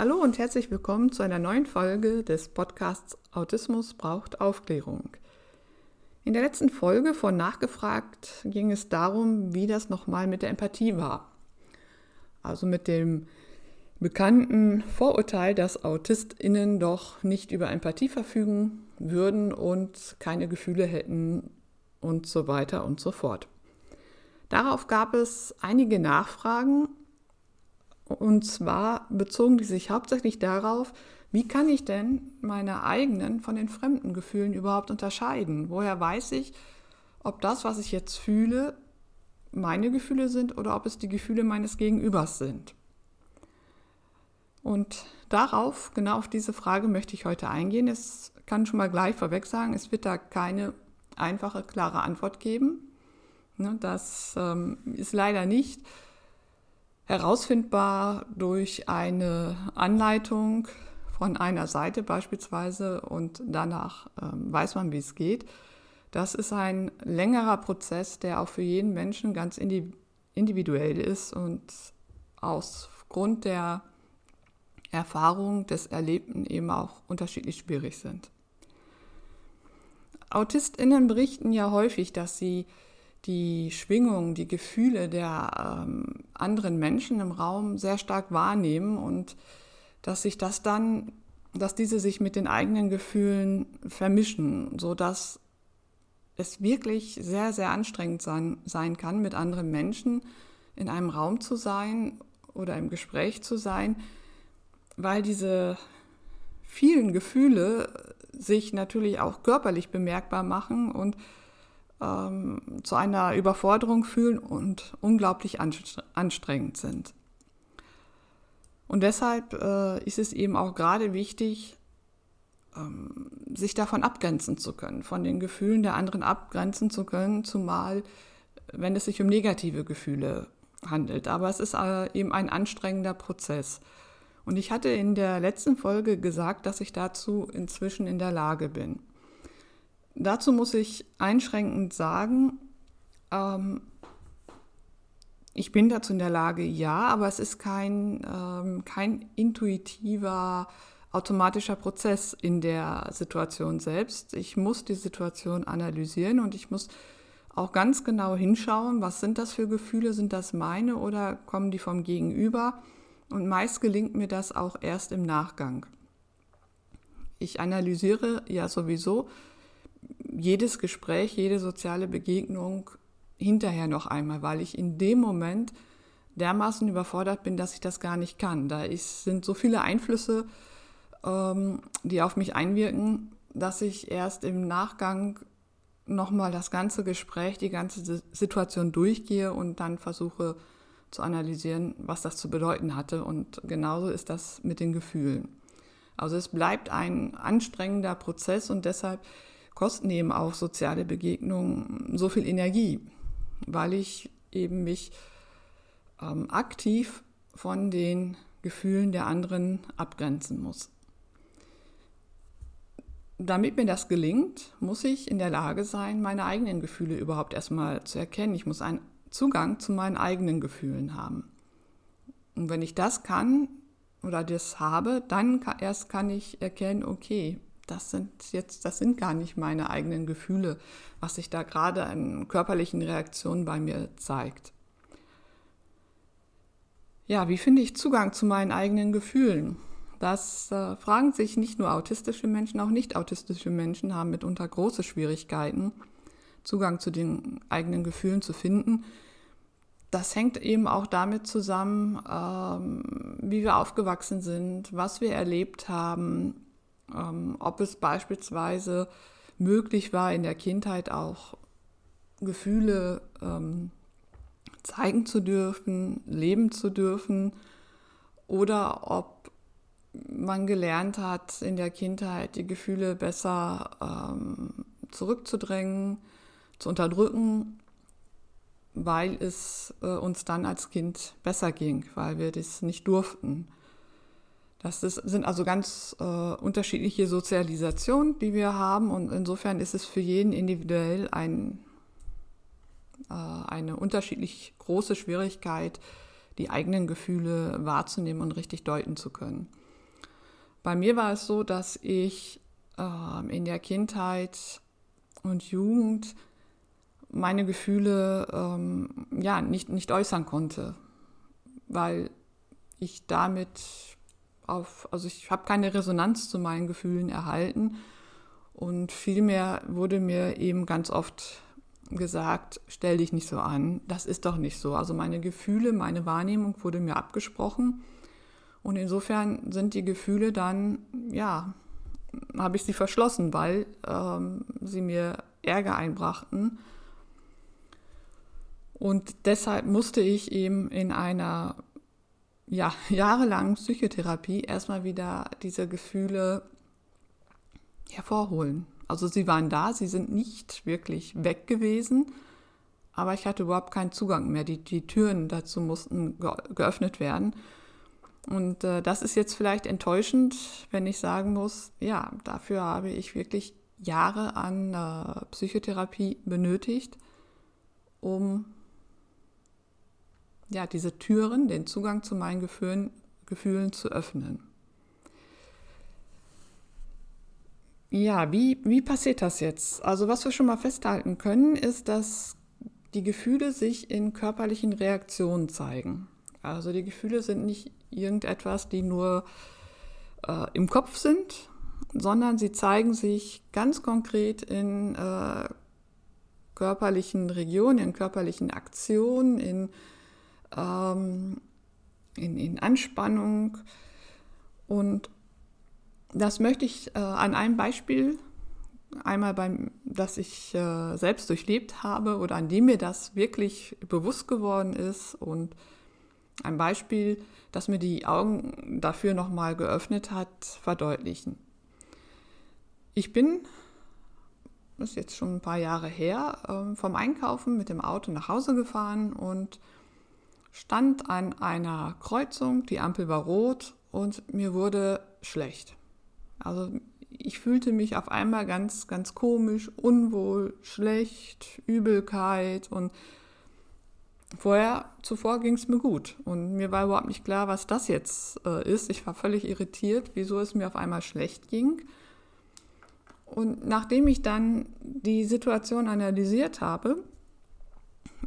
Hallo und herzlich willkommen zu einer neuen Folge des Podcasts Autismus braucht Aufklärung. In der letzten Folge von Nachgefragt ging es darum, wie das nochmal mit der Empathie war. Also mit dem bekannten Vorurteil, dass AutistInnen doch nicht über Empathie verfügen würden und keine Gefühle hätten und so weiter und so fort. Darauf gab es einige Nachfragen und zwar bezogen die sich hauptsächlich darauf, wie kann ich denn meine eigenen von den fremden Gefühlen überhaupt unterscheiden? Woher weiß ich, ob das, was ich jetzt fühle, meine Gefühle sind oder ob es die Gefühle meines Gegenübers sind? Und darauf, genau auf diese Frage möchte ich heute eingehen. Es kann schon mal gleich vorweg sagen, es wird da keine einfache, klare Antwort geben. Ne, das ähm, ist leider nicht herausfindbar durch eine Anleitung von einer Seite beispielsweise und danach ähm, weiß man, wie es geht. Das ist ein längerer Prozess, der auch für jeden Menschen ganz individuell ist und aus Grund der Erfahrung des Erlebten eben auch unterschiedlich schwierig sind. AutistInnen berichten ja häufig, dass sie die Schwingung, die Gefühle der ähm, anderen Menschen im Raum sehr stark wahrnehmen und dass sich das dann, dass diese sich mit den eigenen Gefühlen vermischen, sodass es wirklich sehr, sehr anstrengend sein, sein kann, mit anderen Menschen in einem Raum zu sein oder im Gespräch zu sein, weil diese vielen Gefühle sich natürlich auch körperlich bemerkbar machen und ähm, zu einer Überforderung fühlen und unglaublich anstrengend sind. Und deshalb äh, ist es eben auch gerade wichtig, ähm, sich davon abgrenzen zu können, von den Gefühlen der anderen abgrenzen zu können, zumal wenn es sich um negative Gefühle handelt. Aber es ist äh, eben ein anstrengender Prozess. Und ich hatte in der letzten Folge gesagt, dass ich dazu inzwischen in der Lage bin. Dazu muss ich einschränkend sagen, ähm, ich bin dazu in der Lage, ja, aber es ist kein, ähm, kein intuitiver, automatischer Prozess in der Situation selbst. Ich muss die Situation analysieren und ich muss auch ganz genau hinschauen, was sind das für Gefühle, sind das meine oder kommen die vom Gegenüber? Und meist gelingt mir das auch erst im Nachgang. Ich analysiere ja sowieso jedes Gespräch, jede soziale Begegnung hinterher noch einmal, weil ich in dem Moment dermaßen überfordert bin, dass ich das gar nicht kann. Da ist, sind so viele Einflüsse, ähm, die auf mich einwirken, dass ich erst im Nachgang nochmal das ganze Gespräch, die ganze Situation durchgehe und dann versuche zu analysieren, was das zu bedeuten hatte. Und genauso ist das mit den Gefühlen. Also es bleibt ein anstrengender Prozess und deshalb kosten eben auch soziale Begegnungen so viel Energie, weil ich eben mich ähm, aktiv von den Gefühlen der anderen abgrenzen muss. Damit mir das gelingt, muss ich in der Lage sein, meine eigenen Gefühle überhaupt erstmal zu erkennen. Ich muss einen Zugang zu meinen eigenen Gefühlen haben. Und wenn ich das kann oder das habe, dann erst kann ich erkennen, okay, das sind jetzt, das sind gar nicht meine eigenen Gefühle, was sich da gerade an körperlichen Reaktionen bei mir zeigt. Ja, wie finde ich Zugang zu meinen eigenen Gefühlen? Das äh, fragen sich nicht nur autistische Menschen, auch nicht autistische Menschen haben mitunter große Schwierigkeiten, Zugang zu den eigenen Gefühlen zu finden. Das hängt eben auch damit zusammen, ähm, wie wir aufgewachsen sind, was wir erlebt haben, ähm, ob es beispielsweise möglich war, in der Kindheit auch Gefühle ähm, zeigen zu dürfen, leben zu dürfen oder ob man gelernt hat, in der Kindheit die Gefühle besser ähm, zurückzudrängen, zu unterdrücken, weil es äh, uns dann als Kind besser ging, weil wir das nicht durften. Das ist, sind also ganz äh, unterschiedliche Sozialisationen, die wir haben und insofern ist es für jeden individuell ein, äh, eine unterschiedlich große Schwierigkeit, die eigenen Gefühle wahrzunehmen und richtig deuten zu können. Bei mir war es so, dass ich äh, in der Kindheit und Jugend meine Gefühle ähm, ja, nicht, nicht äußern konnte, weil ich damit auf, also ich habe keine Resonanz zu meinen Gefühlen erhalten und vielmehr wurde mir eben ganz oft gesagt, stell dich nicht so an, das ist doch nicht so. Also meine Gefühle, meine Wahrnehmung wurde mir abgesprochen und insofern sind die Gefühle dann, ja, habe ich sie verschlossen, weil ähm, sie mir Ärger einbrachten. Und deshalb musste ich eben in einer ja, jahrelangen Psychotherapie erstmal wieder diese Gefühle hervorholen. Also sie waren da, sie sind nicht wirklich weg gewesen, aber ich hatte überhaupt keinen Zugang mehr. Die, die Türen dazu mussten geöffnet werden. Und äh, das ist jetzt vielleicht enttäuschend, wenn ich sagen muss, ja, dafür habe ich wirklich Jahre an äh, Psychotherapie benötigt, um ja, diese Türen, den Zugang zu meinen Gefühlen, Gefühlen zu öffnen. Ja, wie, wie passiert das jetzt? Also was wir schon mal festhalten können, ist, dass die Gefühle sich in körperlichen Reaktionen zeigen. Also die Gefühle sind nicht irgendetwas, die nur äh, im Kopf sind, sondern sie zeigen sich ganz konkret in äh, körperlichen Regionen, in körperlichen Aktionen, in, ähm, in, in Anspannung. Und das möchte ich äh, an einem Beispiel, einmal beim, das ich äh, selbst durchlebt habe oder an dem mir das wirklich bewusst geworden ist und ein Beispiel, das mir die Augen dafür nochmal geöffnet hat, verdeutlichen. Ich bin, das ist jetzt schon ein paar Jahre her, ähm, vom Einkaufen mit dem Auto nach Hause gefahren und stand an einer Kreuzung, die Ampel war rot und mir wurde schlecht. Also ich fühlte mich auf einmal ganz, ganz komisch, unwohl, schlecht, Übelkeit und vorher, zuvor ging es mir gut und mir war überhaupt nicht klar, was das jetzt äh, ist. Ich war völlig irritiert, wieso es mir auf einmal schlecht ging. Und nachdem ich dann die Situation analysiert habe,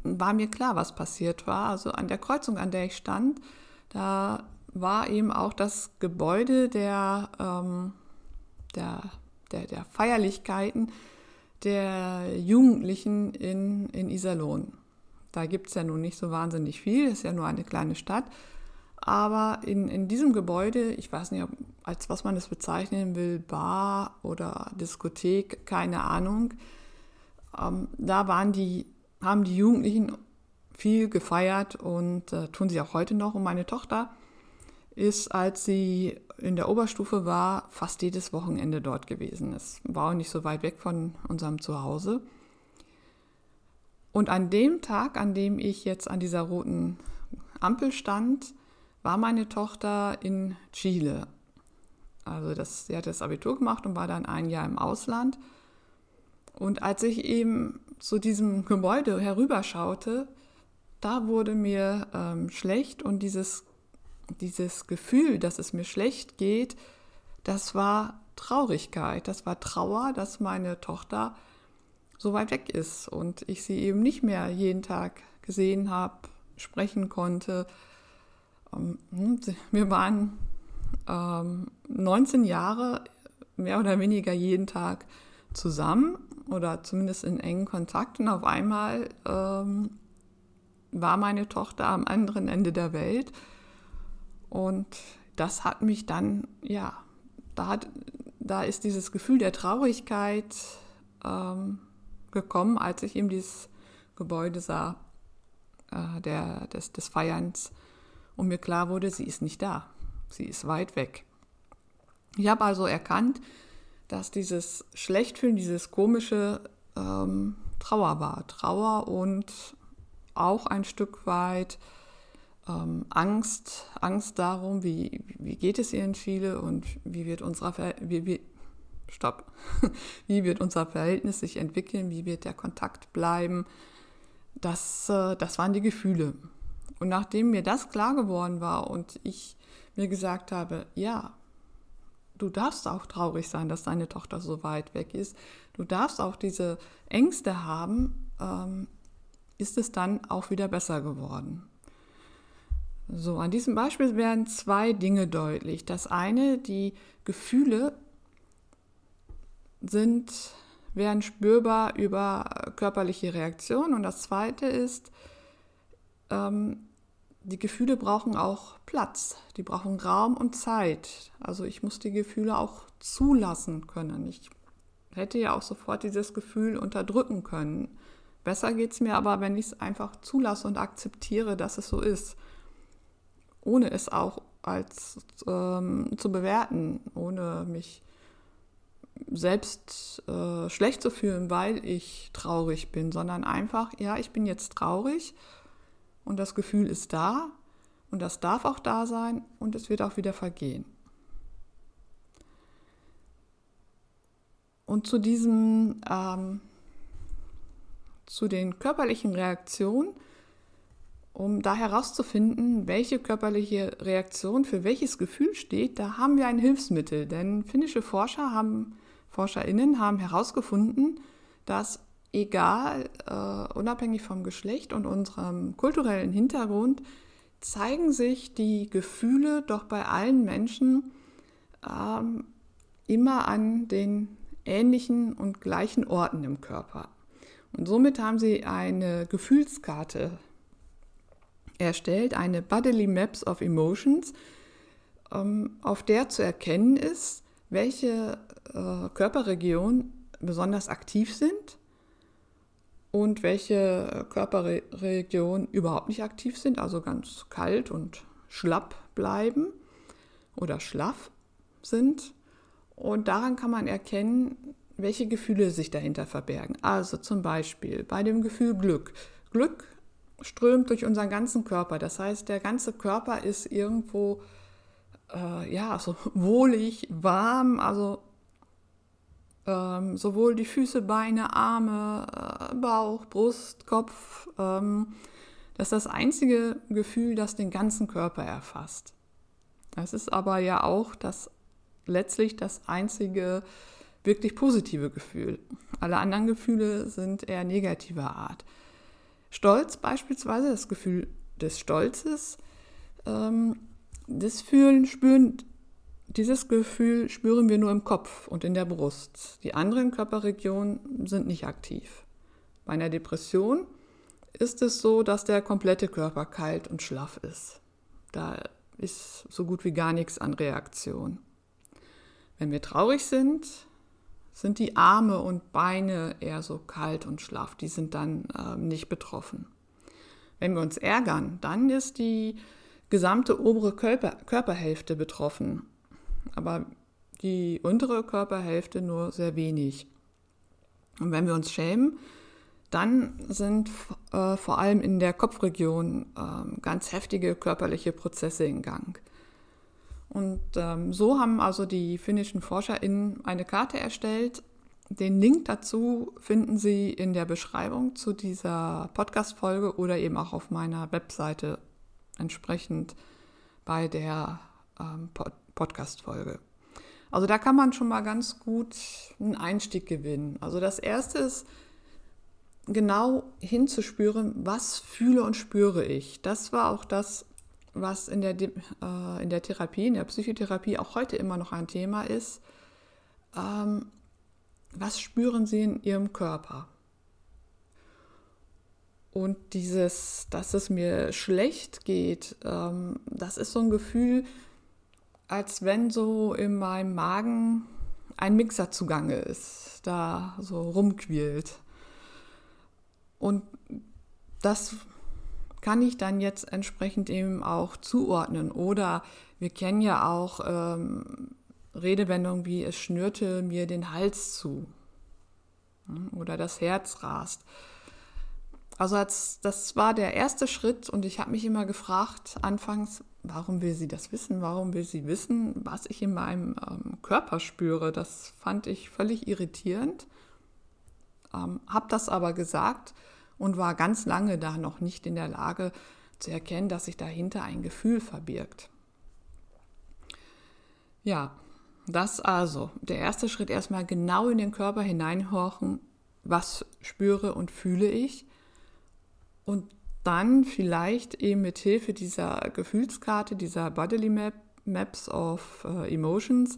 war mir klar, was passiert war. Also an der Kreuzung, an der ich stand, da war eben auch das Gebäude der ähm, der, der, der Feierlichkeiten der Jugendlichen in, in Iserlohn. Da gibt es ja nun nicht so wahnsinnig viel, ist ja nur eine kleine Stadt. Aber in, in diesem Gebäude, ich weiß nicht, als was man es bezeichnen will, Bar oder Diskothek, keine Ahnung, ähm, da waren die, haben die Jugendlichen viel gefeiert und äh, tun sie auch heute noch. Und meine Tochter ist, als sie in der Oberstufe war, fast jedes Wochenende dort gewesen. Es war auch nicht so weit weg von unserem Zuhause. Und an dem Tag, an dem ich jetzt an dieser roten Ampel stand, war meine Tochter in Chile. Also das, sie hat das Abitur gemacht und war dann ein Jahr im Ausland. Und als ich eben zu diesem Gebäude herüberschaute, da wurde mir ähm, schlecht und dieses dieses Gefühl, dass es mir schlecht geht, das war Traurigkeit, das war Trauer, dass meine Tochter so weit weg ist und ich sie eben nicht mehr jeden Tag gesehen habe, sprechen konnte. Ähm, hm, wir waren 19 ähm, Jahre mehr oder weniger jeden Tag zusammen oder zumindest in engen Kontakt und auf einmal ähm, war meine Tochter am anderen Ende der Welt und das hat mich dann, ja, da, hat, da ist dieses Gefühl der Traurigkeit ähm, gekommen, als ich eben dieses Gebäude sah, äh, der, des, des Feierns, und mir klar wurde, sie ist nicht da. Sie ist weit weg. Ich habe also erkannt, dass dieses Schlechtfühlen, dieses komische ähm, Trauer war. Trauer und auch ein Stück weit ähm, Angst, Angst darum, wie, wie geht es ihr in Chile und wie wird, unser wie, wie, stopp, wie wird unser Verhältnis sich entwickeln, wie wird der Kontakt bleiben. Das, äh, das waren die Gefühle. Und nachdem mir das klar geworden war und ich mir gesagt habe, ja, du darfst auch traurig sein, dass deine Tochter so weit weg ist. Du darfst auch diese Ängste haben, ähm, ist es dann auch wieder besser geworden. So, an diesem Beispiel werden zwei Dinge deutlich. Das eine, die Gefühle sind, werden spürbar über körperliche Reaktionen. Und das zweite ist, ähm, die Gefühle brauchen auch Platz, die brauchen Raum und Zeit. Also ich muss die Gefühle auch zulassen können. Ich hätte ja auch sofort dieses Gefühl unterdrücken können. Besser geht es mir aber, wenn ich es einfach zulasse und akzeptiere, dass es so ist, ohne es auch als ähm, zu bewerten, ohne mich selbst äh, schlecht zu fühlen, weil ich traurig bin, sondern einfach, ja, ich bin jetzt traurig und das Gefühl ist da und das darf auch da sein und es wird auch wieder vergehen. Und zu diesem, ähm, zu den körperlichen Reaktionen, um da herauszufinden, welche körperliche Reaktion für welches Gefühl steht, da haben wir ein Hilfsmittel. Denn finnische Forscher haben, ForscherInnen haben herausgefunden, dass egal, äh, unabhängig vom Geschlecht und unserem kulturellen Hintergrund, zeigen sich die Gefühle doch bei allen Menschen ähm, immer an den ähnlichen und gleichen Orten im Körper. Und somit haben sie eine Gefühlskarte erstellt, eine Bodily Maps of Emotions, ähm, auf der zu erkennen ist, welche äh, Körperregionen besonders aktiv sind und welche Körperregionen überhaupt nicht aktiv sind, also ganz kalt und schlapp bleiben oder schlaff sind. Und daran kann man erkennen, welche Gefühle sich dahinter verbergen. Also zum Beispiel bei dem Gefühl Glück. Glück strömt durch unseren ganzen Körper. Das heißt, der ganze Körper ist irgendwo äh, ja so wohlig, warm, also ähm, sowohl die Füße, Beine, Arme, äh, Bauch, Brust, Kopf. Ähm, das ist das einzige Gefühl, das den ganzen Körper erfasst. Das ist aber ja auch das letztlich das einzige wirklich positive Gefühl. Alle anderen Gefühle sind eher negativer Art. Stolz beispielsweise, das Gefühl des Stolzes, ähm, das Fühlen, Spüren dieses Gefühl spüren wir nur im Kopf und in der Brust. Die anderen Körperregionen sind nicht aktiv. Bei einer Depression ist es so, dass der komplette Körper kalt und schlaff ist. Da ist so gut wie gar nichts an Reaktion. Wenn wir traurig sind, sind die Arme und Beine eher so kalt und schlaff. Die sind dann äh, nicht betroffen. Wenn wir uns ärgern, dann ist die gesamte obere Körper Körperhälfte betroffen aber die untere Körperhälfte nur sehr wenig. Und wenn wir uns schämen, dann sind äh, vor allem in der Kopfregion äh, ganz heftige körperliche Prozesse in Gang. Und ähm, so haben also die finnischen ForscherInnen eine Karte erstellt. Den Link dazu finden Sie in der Beschreibung zu dieser Podcast-Folge oder eben auch auf meiner Webseite entsprechend bei der ähm, Podcast-Folge. Also da kann man schon mal ganz gut einen Einstieg gewinnen. Also das erste ist genau hinzuspüren, was fühle und spüre ich. Das war auch das, was in der, äh, in der Therapie, in der Psychotherapie auch heute immer noch ein Thema ist. Ähm, was spüren Sie in Ihrem Körper? Und dieses, dass es mir schlecht geht, ähm, das ist so ein Gefühl, als wenn so in meinem Magen ein Mixer zugange ist, da so rumquillt. Und das kann ich dann jetzt entsprechend eben auch zuordnen. Oder wir kennen ja auch ähm, Redewendungen wie es schnürte mir den Hals zu oder das Herz rast. Also als, das war der erste Schritt und ich habe mich immer gefragt, anfangs, warum will sie das wissen? Warum will sie wissen, was ich in meinem ähm, Körper spüre? Das fand ich völlig irritierend. Ähm, habe das aber gesagt und war ganz lange da noch nicht in der Lage zu erkennen, dass sich dahinter ein Gefühl verbirgt. Ja, Das also, der erste Schritt erstmal genau in den Körper hineinhorchen, was spüre und fühle ich. Und dann vielleicht eben mit Hilfe dieser Gefühlskarte, dieser Bodily Map, Maps of äh, Emotions,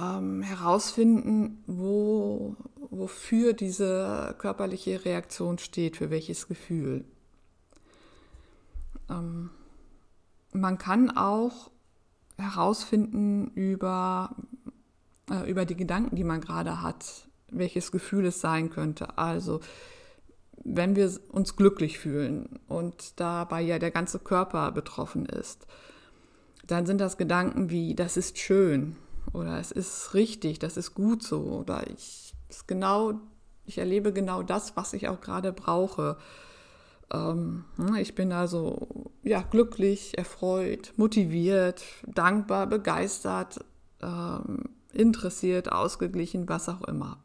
ähm, herausfinden, wo, wofür diese körperliche Reaktion steht, für welches Gefühl. Ähm, man kann auch herausfinden über, äh, über die Gedanken, die man gerade hat, welches Gefühl es sein könnte. Also wenn wir uns glücklich fühlen und dabei ja der ganze Körper betroffen ist, dann sind das Gedanken wie, das ist schön oder es ist richtig, das ist gut so oder ich, ist genau, ich erlebe genau das, was ich auch gerade brauche. Ähm, ne, ich bin also ja, glücklich, erfreut, motiviert, dankbar, begeistert, ähm, interessiert, ausgeglichen, was auch immer.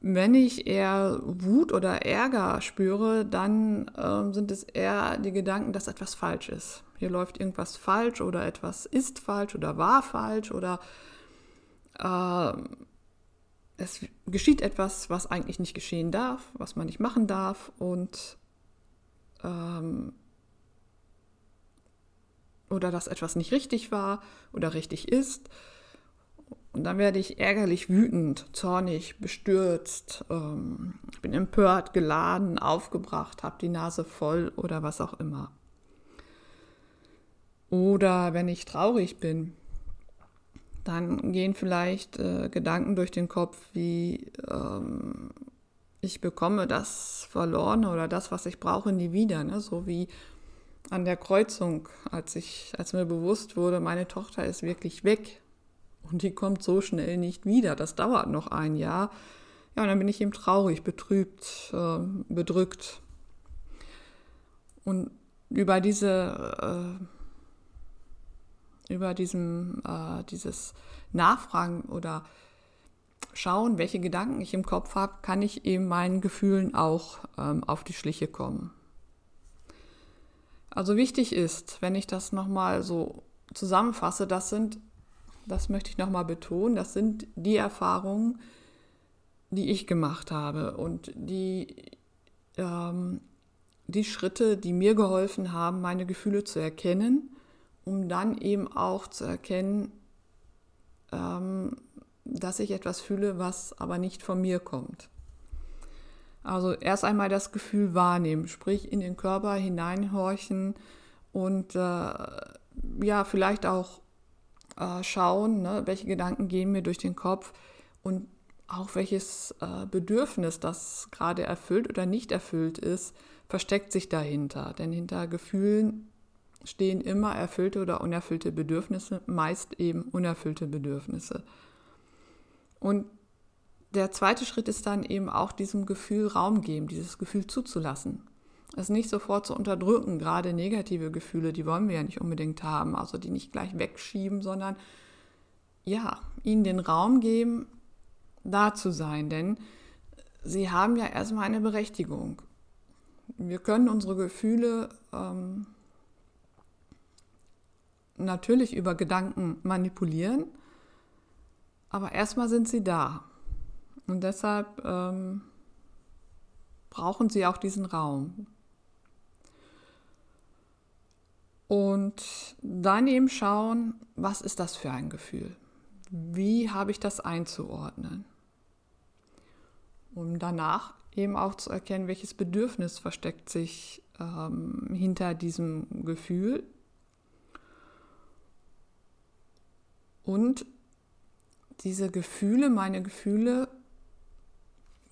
Wenn ich eher Wut oder Ärger spüre, dann äh, sind es eher die Gedanken, dass etwas falsch ist. Hier läuft irgendwas falsch oder etwas ist falsch oder war falsch oder äh, es geschieht etwas, was eigentlich nicht geschehen darf, was man nicht machen darf und ähm, oder dass etwas nicht richtig war oder richtig ist. Und dann werde ich ärgerlich wütend, zornig, bestürzt, ähm, bin empört, geladen, aufgebracht, habe die Nase voll oder was auch immer. Oder wenn ich traurig bin, dann gehen vielleicht äh, Gedanken durch den Kopf wie, ähm, ich bekomme das Verlorene oder das, was ich brauche, nie wieder. Ne? So wie an der Kreuzung, als, ich, als mir bewusst wurde, meine Tochter ist wirklich weg und die kommt so schnell nicht wieder. Das dauert noch ein Jahr. Ja, und dann bin ich eben traurig, betrübt, äh, bedrückt. Und über diese äh, über diesem, äh, dieses Nachfragen oder schauen, welche Gedanken ich im Kopf habe, kann ich eben meinen Gefühlen auch ähm, auf die Schliche kommen. Also wichtig ist, wenn ich das nochmal so zusammenfasse, das sind, das möchte ich nochmal betonen, das sind die Erfahrungen, die ich gemacht habe und die, ähm, die Schritte, die mir geholfen haben, meine Gefühle zu erkennen um dann eben auch zu erkennen, ähm, dass ich etwas fühle, was aber nicht von mir kommt. Also erst einmal das Gefühl wahrnehmen, sprich in den Körper hineinhorchen und äh, ja, vielleicht auch äh, schauen, ne, welche Gedanken gehen mir durch den Kopf und auch welches äh, Bedürfnis, das gerade erfüllt oder nicht erfüllt ist, versteckt sich dahinter. Denn hinter Gefühlen stehen immer erfüllte oder unerfüllte Bedürfnisse, meist eben unerfüllte Bedürfnisse. Und der zweite Schritt ist dann eben auch diesem Gefühl Raum geben, dieses Gefühl zuzulassen. Es nicht sofort zu unterdrücken, gerade negative Gefühle, die wollen wir ja nicht unbedingt haben, also die nicht gleich wegschieben, sondern ja, ihnen den Raum geben, da zu sein, denn sie haben ja erstmal eine Berechtigung. Wir können unsere Gefühle ähm, natürlich über Gedanken manipulieren, aber erstmal sind sie da. Und deshalb ähm, brauchen sie auch diesen Raum. Und dann eben schauen, was ist das für ein Gefühl? Wie habe ich das einzuordnen? Um danach eben auch zu erkennen, welches Bedürfnis versteckt sich ähm, hinter diesem Gefühl und diese Gefühle, meine Gefühle,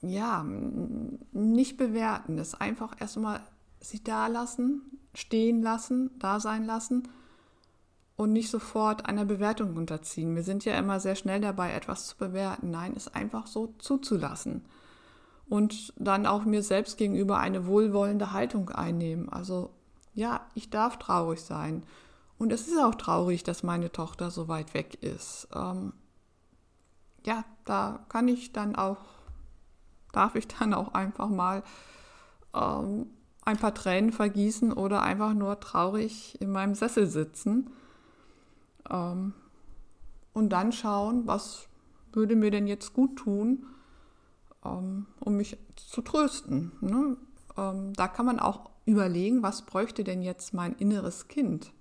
ja, nicht bewerten, das einfach erstmal sie da lassen, stehen lassen, da sein lassen und nicht sofort einer Bewertung unterziehen. Wir sind ja immer sehr schnell dabei, etwas zu bewerten. Nein, es einfach so zuzulassen und dann auch mir selbst gegenüber eine wohlwollende Haltung einnehmen. Also ja, ich darf traurig sein und es ist auch traurig, dass meine Tochter so weit weg ist. Ähm, ja, da kann ich dann auch, darf ich dann auch einfach mal ähm, ein paar Tränen vergießen oder einfach nur traurig in meinem Sessel sitzen. Ähm, und dann schauen, was würde mir denn jetzt gut tun, ähm, um mich zu trösten. Ne? Ähm, da kann man auch überlegen, was bräuchte denn jetzt mein inneres Kind?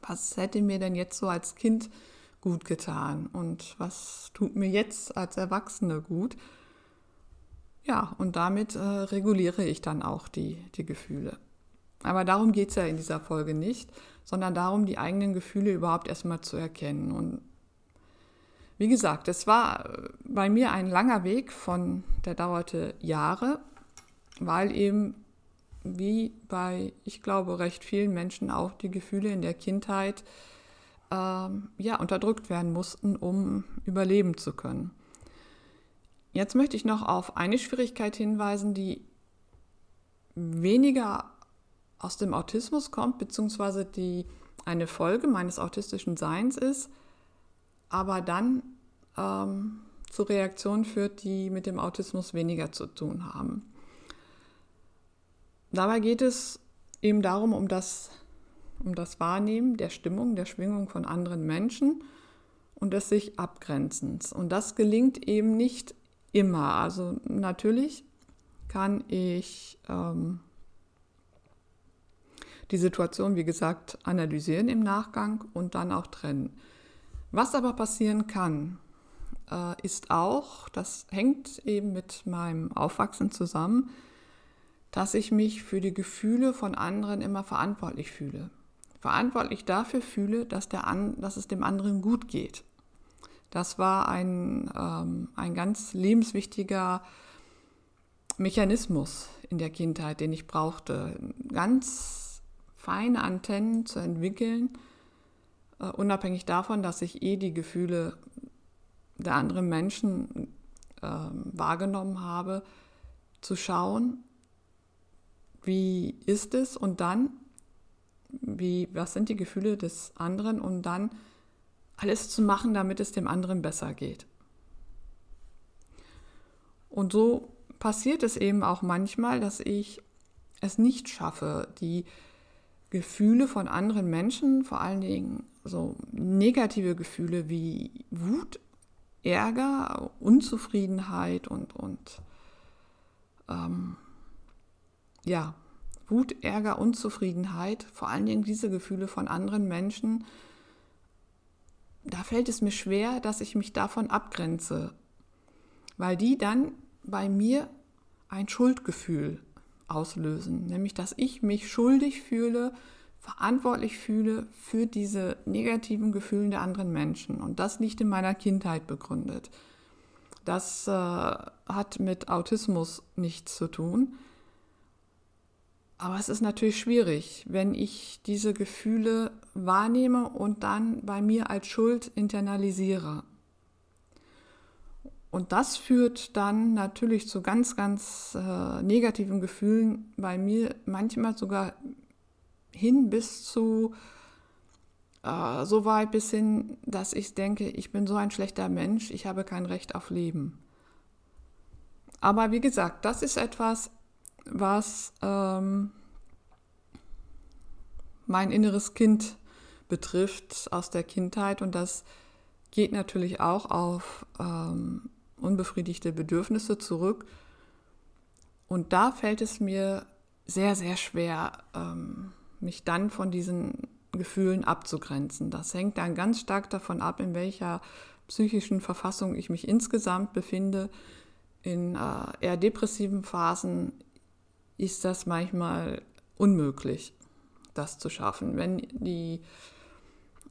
Was hätte mir denn jetzt so als Kind gut getan und was tut mir jetzt als Erwachsene gut? Ja, und damit äh, reguliere ich dann auch die, die Gefühle. Aber darum geht es ja in dieser Folge nicht, sondern darum, die eigenen Gefühle überhaupt erstmal zu erkennen. Und wie gesagt, es war äh, bei mir ein langer Weg von, der dauerte Jahre, weil eben wie bei, ich glaube, recht vielen Menschen auch die Gefühle in der Kindheit ähm, ja, unterdrückt werden mussten, um überleben zu können. Jetzt möchte ich noch auf eine Schwierigkeit hinweisen, die weniger aus dem Autismus kommt, beziehungsweise die eine Folge meines autistischen Seins ist, aber dann ähm, zu Reaktionen führt, die mit dem Autismus weniger zu tun haben. Dabei geht es eben darum, um das, um das Wahrnehmen der Stimmung, der Schwingung von anderen Menschen und des sich Abgrenzens. Und das gelingt eben nicht immer. Also natürlich kann ich ähm, die Situation, wie gesagt, analysieren im Nachgang und dann auch trennen. Was aber passieren kann, äh, ist auch, das hängt eben mit meinem Aufwachsen zusammen, dass ich mich für die Gefühle von anderen immer verantwortlich fühle. Verantwortlich dafür fühle, dass, der an, dass es dem anderen gut geht. Das war ein, ähm, ein ganz lebenswichtiger Mechanismus in der Kindheit, den ich brauchte. Ganz feine Antennen zu entwickeln, uh, unabhängig davon, dass ich eh die Gefühle der anderen Menschen äh, wahrgenommen habe, zu schauen, wie ist es und dann, wie, was sind die Gefühle des anderen und dann alles zu machen, damit es dem anderen besser geht. Und so passiert es eben auch manchmal, dass ich es nicht schaffe, die Gefühle von anderen Menschen, vor allen Dingen so negative Gefühle wie Wut, Ärger, Unzufriedenheit und, und ähm, ja, Wut, Ärger, Unzufriedenheit, vor allen Dingen diese Gefühle von anderen Menschen, da fällt es mir schwer, dass ich mich davon abgrenze, weil die dann bei mir ein Schuldgefühl auslösen, nämlich dass ich mich schuldig fühle, verantwortlich fühle für diese negativen Gefühle der anderen Menschen. Und das liegt in meiner Kindheit begründet. Das äh, hat mit Autismus nichts zu tun. Aber es ist natürlich schwierig, wenn ich diese Gefühle wahrnehme und dann bei mir als Schuld internalisiere. Und das führt dann natürlich zu ganz, ganz äh, negativen Gefühlen bei mir, manchmal sogar hin bis zu äh, so weit bis hin, dass ich denke, ich bin so ein schlechter Mensch, ich habe kein Recht auf Leben. Aber wie gesagt, das ist etwas, was ähm, mein inneres Kind betrifft aus der Kindheit und das geht natürlich auch auf ähm, unbefriedigte Bedürfnisse zurück. Und da fällt es mir sehr, sehr schwer, ähm, mich dann von diesen Gefühlen abzugrenzen. Das hängt dann ganz stark davon ab, in welcher psychischen Verfassung ich mich insgesamt befinde. In äh, eher depressiven Phasen ist das manchmal unmöglich, das zu schaffen. Wenn, die,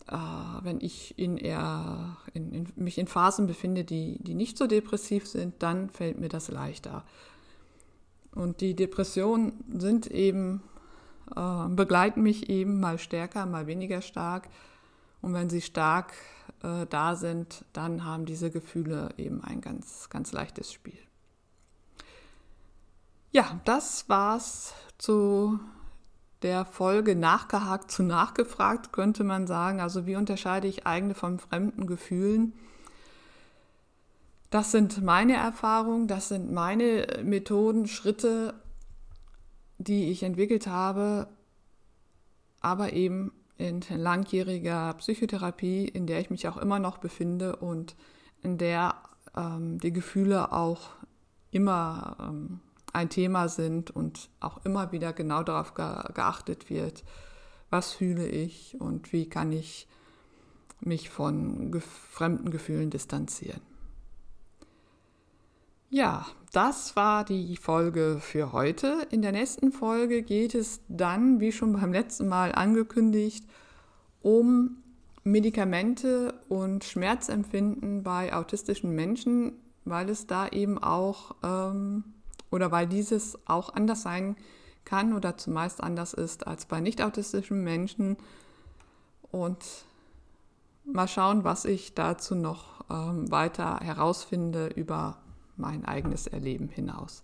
äh, wenn ich in eher, in, in, mich in Phasen befinde, die, die nicht so depressiv sind, dann fällt mir das leichter. Und die Depressionen sind eben äh, begleiten mich eben mal stärker, mal weniger stark. Und wenn sie stark äh, da sind, dann haben diese Gefühle eben ein ganz, ganz leichtes Spiel. Ja, das war's zu der Folge nachgehakt zu nachgefragt, könnte man sagen. Also wie unterscheide ich eigene von fremden Gefühlen? Das sind meine Erfahrungen, das sind meine Methoden, Schritte, die ich entwickelt habe, aber eben in langjähriger Psychotherapie, in der ich mich auch immer noch befinde und in der ähm, die Gefühle auch immer ähm, ein Thema sind und auch immer wieder genau darauf ge geachtet wird, was fühle ich und wie kann ich mich von ge fremden Gefühlen distanzieren. Ja, das war die Folge für heute. In der nächsten Folge geht es dann, wie schon beim letzten Mal angekündigt, um Medikamente und Schmerzempfinden bei autistischen Menschen, weil es da eben auch ähm, oder weil dieses auch anders sein kann oder zumeist anders ist als bei nicht autistischen Menschen. Und mal schauen, was ich dazu noch ähm, weiter herausfinde über mein eigenes Erleben hinaus.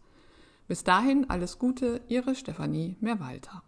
Bis dahin alles Gute, Ihre Stefanie Mehrwalter.